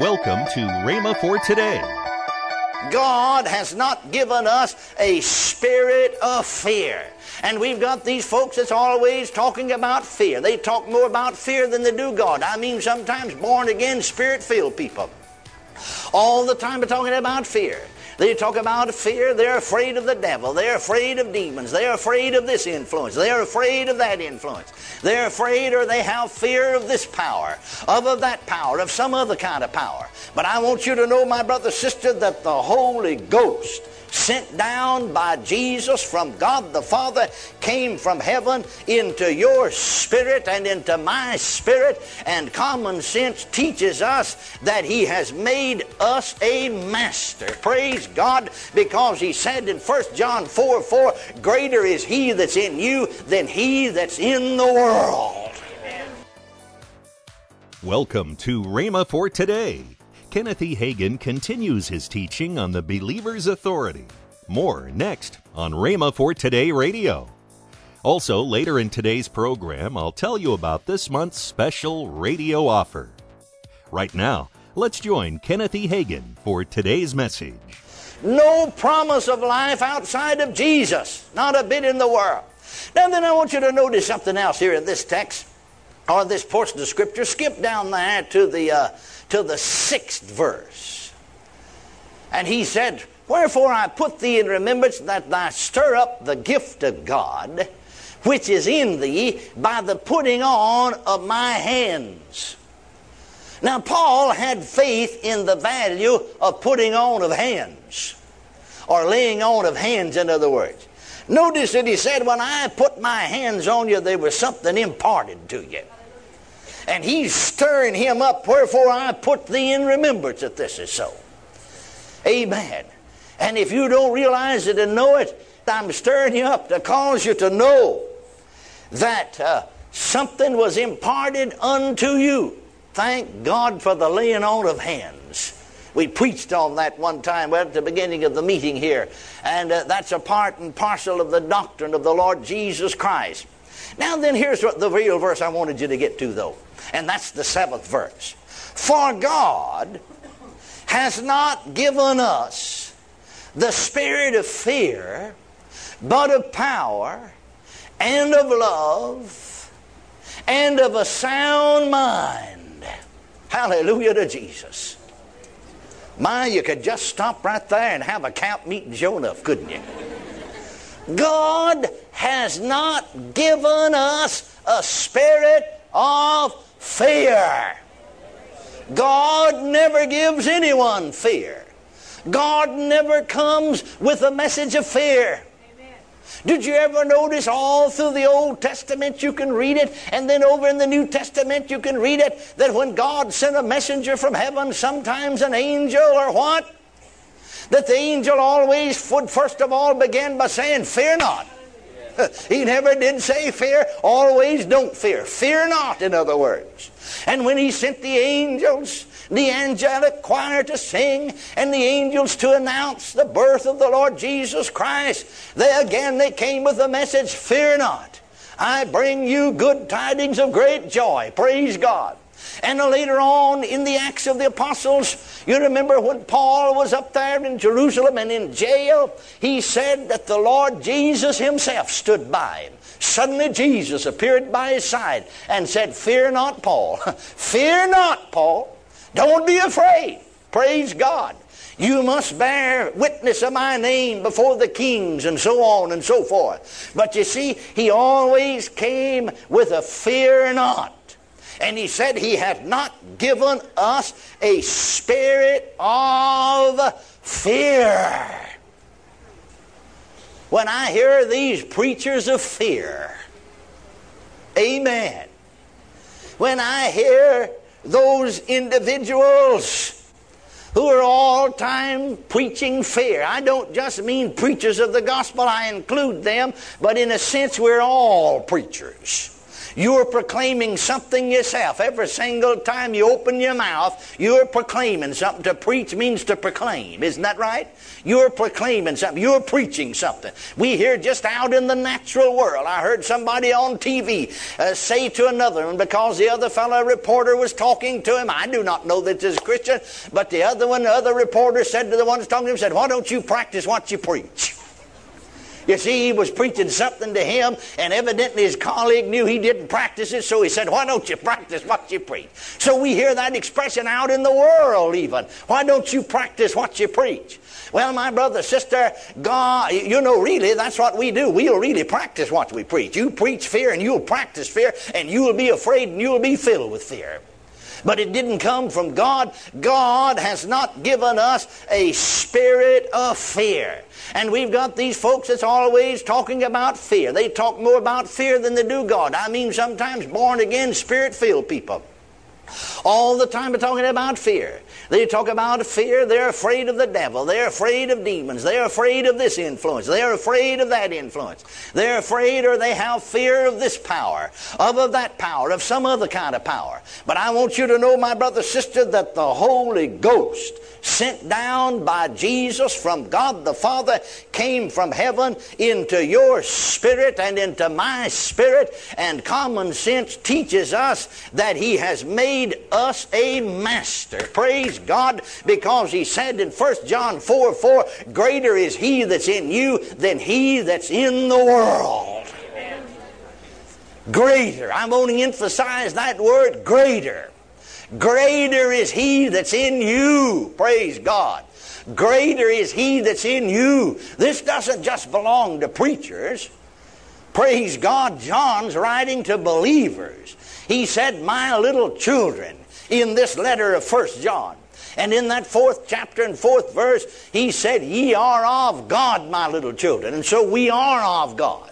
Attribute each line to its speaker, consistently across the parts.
Speaker 1: Welcome to Rhema for today.
Speaker 2: God has not given us a spirit of fear. And we've got these folks that's always talking about fear. They talk more about fear than they do God. I mean, sometimes born again, spirit filled people. All the time they're talking about fear. They talk about fear. They're afraid of the devil. They're afraid of demons. They're afraid of this influence. They're afraid of that influence. They're afraid or they have fear of this power, of, of that power, of some other kind of power. But I want you to know, my brother, sister, that the Holy Ghost sent down by Jesus from God the Father, came from heaven into your spirit and into my spirit. And common sense teaches us that He has made us a master. Praise God, because He said in 1 John 4 4, Greater is He that's in you than He that's in the world.
Speaker 1: Welcome to Rhema for today. Kenneth E. Hagin continues his teaching on the believer's authority. More next on Rhema for Today Radio. Also, later in today's program, I'll tell you about this month's special radio offer. Right now, let's join Kenneth E. Hagin for today's message.
Speaker 2: No promise of life outside of Jesus, not a bit in the world. Now, then, I want you to notice something else here in this text or this portion of Scripture. Skip down there to the uh, to the sixth verse. And he said, Wherefore I put thee in remembrance that thou stir up the gift of God, which is in thee, by the putting on of my hands. Now, Paul had faith in the value of putting on of hands, or laying on of hands, in other words. Notice that he said, When I put my hands on you, there was something imparted to you and he's stirring him up. Wherefore I put thee in remembrance that this is so. Amen. And if you don't realize it and know it, I'm stirring you up to cause you to know that uh, something was imparted unto you. Thank God for the laying on of hands. We preached on that one time at the beginning of the meeting here, and uh, that's a part and parcel of the doctrine of the Lord Jesus Christ. Now, then, here's what the real verse I wanted you to get to, though, and that's the seventh verse. For God has not given us the spirit of fear, but of power and of love and of a sound mind. Hallelujah to Jesus. My, you could just stop right there and have a camp meeting enough, couldn't you? God has not given us a spirit of fear. God never gives anyone fear. God never comes with a message of fear. Did you ever notice all through the Old Testament you can read it, and then over in the New Testament you can read it, that when God sent a messenger from heaven, sometimes an angel or what? That the angel always would first of all begin by saying, Fear not. he never did say fear, always don't fear. Fear not, in other words. And when he sent the angels, the angelic choir to sing, and the angels to announce the birth of the Lord Jesus Christ, they again they came with the message, Fear not. I bring you good tidings of great joy. Praise God. And later on in the Acts of the Apostles, you remember when Paul was up there in Jerusalem and in jail, he said that the Lord Jesus himself stood by him. Suddenly Jesus appeared by his side and said, Fear not, Paul. Fear not, Paul. Don't be afraid. Praise God. You must bear witness of my name before the kings and so on and so forth. But you see, he always came with a fear not. And he said he had not given us a spirit of fear. When I hear these preachers of fear, amen. When I hear those individuals who are all time preaching fear. I don't just mean preachers of the gospel, I include them, but in a sense, we're all preachers. You're proclaiming something yourself. Every single time you open your mouth, you're proclaiming something. To preach means to proclaim. Isn't that right? You're proclaiming something. You're preaching something. We hear just out in the natural world. I heard somebody on TV uh, say to another one because the other fellow reporter was talking to him. I do not know that this is Christian, but the other one, the other reporter said to the one who's talking to him, said, Why don't you practice what you preach? You see, he was preaching something to him, and evidently his colleague knew he didn't practice it, so he said, Why don't you practice what you preach? So we hear that expression out in the world, even. Why don't you practice what you preach? Well, my brother, sister, God, you know, really, that's what we do. We'll really practice what we preach. You preach fear, and you'll practice fear, and you'll be afraid, and you'll be filled with fear. But it didn't come from God. God has not given us a spirit of fear. And we've got these folks that's always talking about fear. They talk more about fear than they do God. I mean, sometimes born again, spirit filled people. All the time they're talking about fear. They talk about fear. They're afraid of the devil. They're afraid of demons. They're afraid of this influence. They're afraid of that influence. They're afraid or they have fear of this power, of, of that power, of some other kind of power. But I want you to know, my brother, sister, that the Holy Ghost sent down by Jesus from God the Father came from heaven into your spirit and into my spirit. And common sense teaches us that He has made us a master. Praise God, because He said in 1 John 4 4, Greater is He that's in you than He that's in the world. Greater. I'm to emphasize that word greater. Greater is He that's in you. Praise God. Greater is He that's in you. This doesn't just belong to preachers. Praise God, John's writing to believers. He said, My little children, in this letter of First John. And in that fourth chapter and fourth verse, he said, Ye are of God, my little children. And so we are of God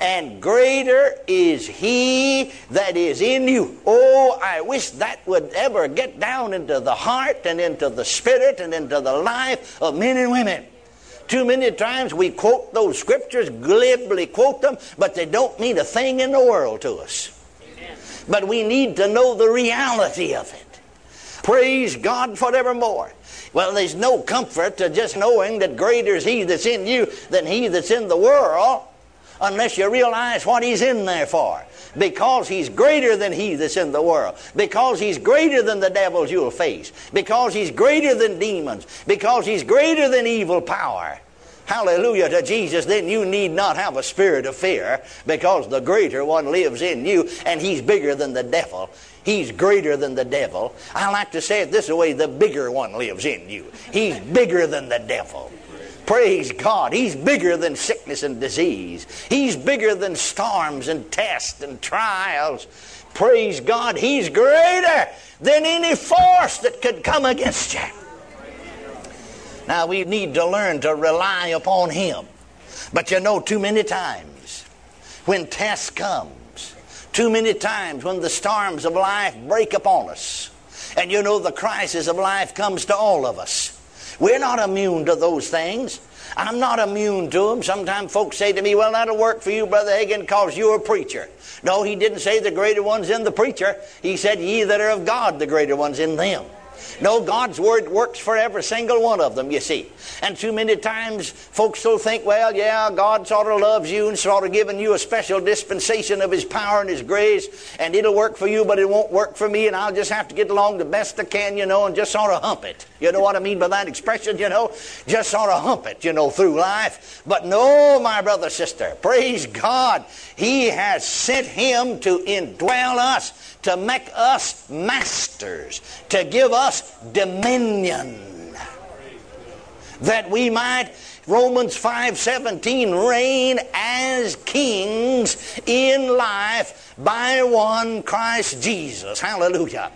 Speaker 2: and greater is he that is in you. Oh, I wish that would ever get down into the heart and into the spirit and into the life of men and women. Too many times we quote those scriptures, glibly quote them, but they don't mean a thing in the world to us. Amen. But we need to know the reality of it. Praise God forevermore. Well, there's no comfort to just knowing that greater is He that's in you than He that's in the world unless you realize what he's in there for. Because he's greater than he that's in the world. Because he's greater than the devils you'll face. Because he's greater than demons. Because he's greater than evil power. Hallelujah to Jesus, then you need not have a spirit of fear because the greater one lives in you and he's bigger than the devil. He's greater than the devil. I like to say it this way the bigger one lives in you. He's bigger than the devil. Praise God. He's bigger than sickness and disease. He's bigger than storms and tests and trials. Praise God. He's greater than any force that could come against you. Now we need to learn to rely upon Him. But you know, too many times when test comes, too many times when the storms of life break upon us, and you know the crisis of life comes to all of us. We're not immune to those things. I'm not immune to them. Sometimes folks say to me, Well, that'll work for you, Brother Hagin, because you're a preacher. No, he didn't say the greater one's in the preacher. He said, Ye that are of God, the greater one's in them. No, God's word works for every single one of them, you see. And too many times folks will think, well, yeah, God sort of loves you and sort of giving you a special dispensation of His power and His grace, and it'll work for you, but it won't work for me, and I'll just have to get along the best I can, you know, and just sort of hump it. You know what I mean by that expression, you know? Just sort of hump it, you know, through life. But no, my brother, sister, praise God. He has sent Him to indwell us to make us masters, to give us dominion, that we might Romans 5:17 reign as kings in life by one Christ Jesus. Hallelujah.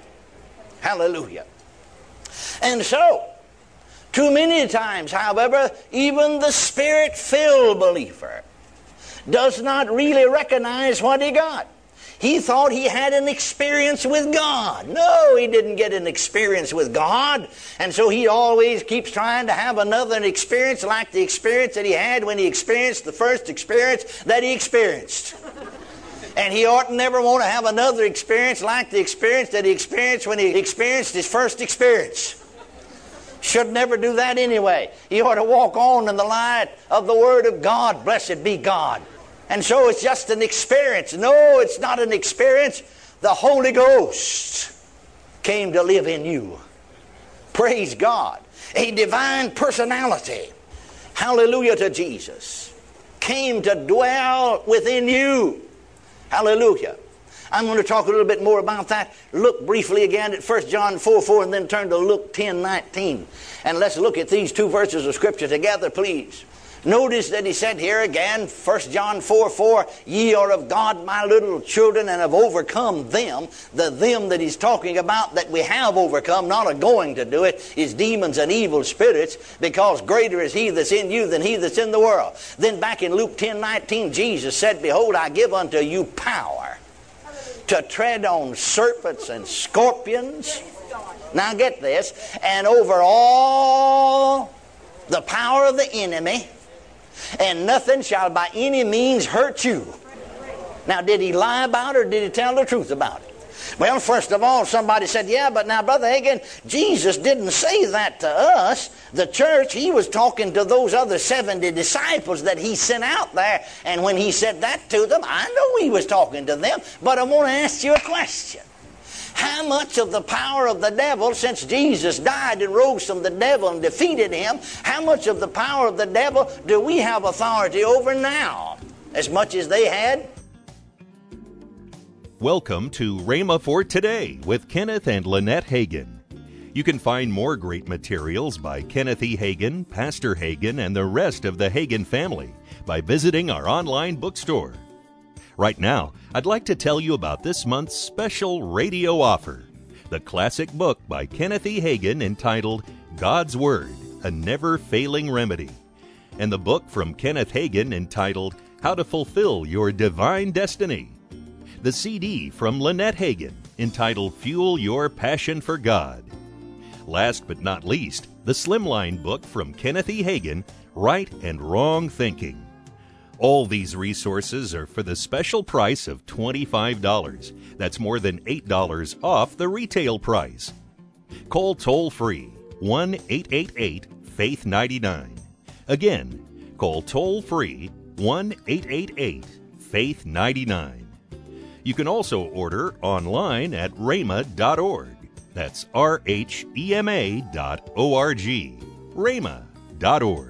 Speaker 2: Hallelujah. And so, too many times, however, even the spirit-filled believer does not really recognize what he got. He thought he had an experience with God. No, he didn't get an experience with God. And so he always keeps trying to have another experience like the experience that he had when he experienced the first experience that he experienced. And he ought never want to have another experience like the experience that he experienced when he experienced his first experience. Should never do that anyway. He ought to walk on in the light of the Word of God. Blessed be God. And so it's just an experience. No, it's not an experience. The Holy Ghost came to live in you. Praise God. A divine personality. Hallelujah to Jesus. Came to dwell within you. Hallelujah. I'm going to talk a little bit more about that. Look briefly again at 1 John 4 4 and then turn to Luke 10 19. And let's look at these two verses of Scripture together, please. Notice that he said here again, 1 John 4 4, Ye are of God, my little children, and have overcome them. The them that he's talking about that we have overcome, not are going to do it, is demons and evil spirits, because greater is he that's in you than he that's in the world. Then back in Luke 10 19, Jesus said, Behold, I give unto you power to tread on serpents and scorpions. Now get this, and over all the power of the enemy, and nothing shall by any means hurt you. Now, did he lie about it or did he tell the truth about it? Well, first of all, somebody said, Yeah, but now, Brother Hagin, Jesus didn't say that to us, the church. He was talking to those other 70 disciples that he sent out there. And when he said that to them, I know he was talking to them, but I want to ask you a question. How much of the power of the devil, since Jesus died and rose from the devil and defeated him, how much of the power of the devil do we have authority over now? As much as they had?
Speaker 1: Welcome to Rhema for Today with Kenneth and Lynette Hagin. You can find more great materials by Kenneth E. Hagin, Pastor Hagin, and the rest of the Hagin family by visiting our online bookstore. Right now, I'd like to tell you about this month's special radio offer the classic book by Kenneth E. Hagin entitled God's Word, a Never Failing Remedy, and the book from Kenneth Hagin entitled How to Fulfill Your Divine Destiny the CD from Lynette Hagin entitled Fuel Your Passion for God. Last but not least, the Slimline book from Kenneth E. Hagin, Right and Wrong Thinking. All these resources are for the special price of $25. That's more than $8 off the retail price. Call toll free 1 888 Faith 99. Again, call toll free 1 888 Faith 99. You can also order online at rhema.org. That's R H E M A dot O R G. rhema.org.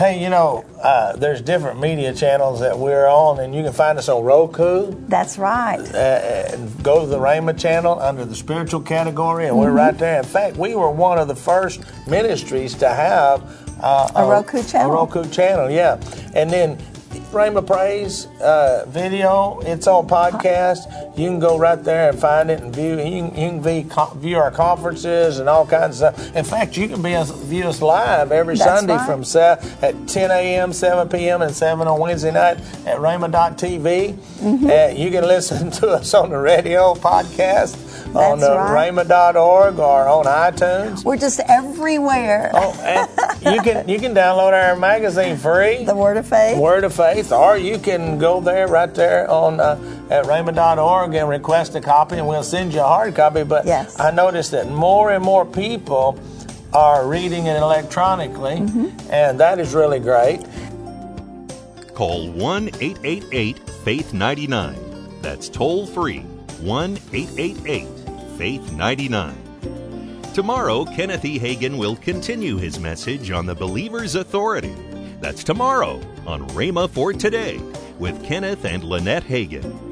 Speaker 3: Hey, you know, uh, there's different media channels that we're on, and you can find us on Roku.
Speaker 4: That's right.
Speaker 3: Uh, go to the Rhema channel under the spiritual category, and mm-hmm. we're right there. In fact, we were one of the first ministries to have
Speaker 4: uh, a, a Roku channel.
Speaker 3: A Roku channel, yeah. And then Rhema Praise uh, video. It's on podcast. You can go right there and find it and view. You can, you can view, view our conferences and all kinds of stuff. In fact, you can be view us live every
Speaker 4: That's
Speaker 3: Sunday
Speaker 4: right.
Speaker 3: from at 10 a.m., 7 p.m., and 7 on Wednesday night at Rhema.tv. Mm-hmm. Uh, you can listen to us on the radio podcast on uh, right. Rhema.org or on iTunes.
Speaker 4: We're just everywhere.
Speaker 3: Oh, and you can you can download our magazine free.
Speaker 4: The Word of Faith.
Speaker 3: Word of Faith, or you can go there right there on uh, at Rhema.org and request a copy, and we'll send you a hard copy. But
Speaker 4: yes.
Speaker 3: I noticed that more and more people are reading it electronically, mm-hmm. and that is really great.
Speaker 1: Call 1 888 Faith 99. That's toll free 1 888 Faith 99. Tomorrow, Kenneth E. Hagin will continue his message on the believer's authority. That's tomorrow on Rhema for Today with Kenneth and Lynette Hagin.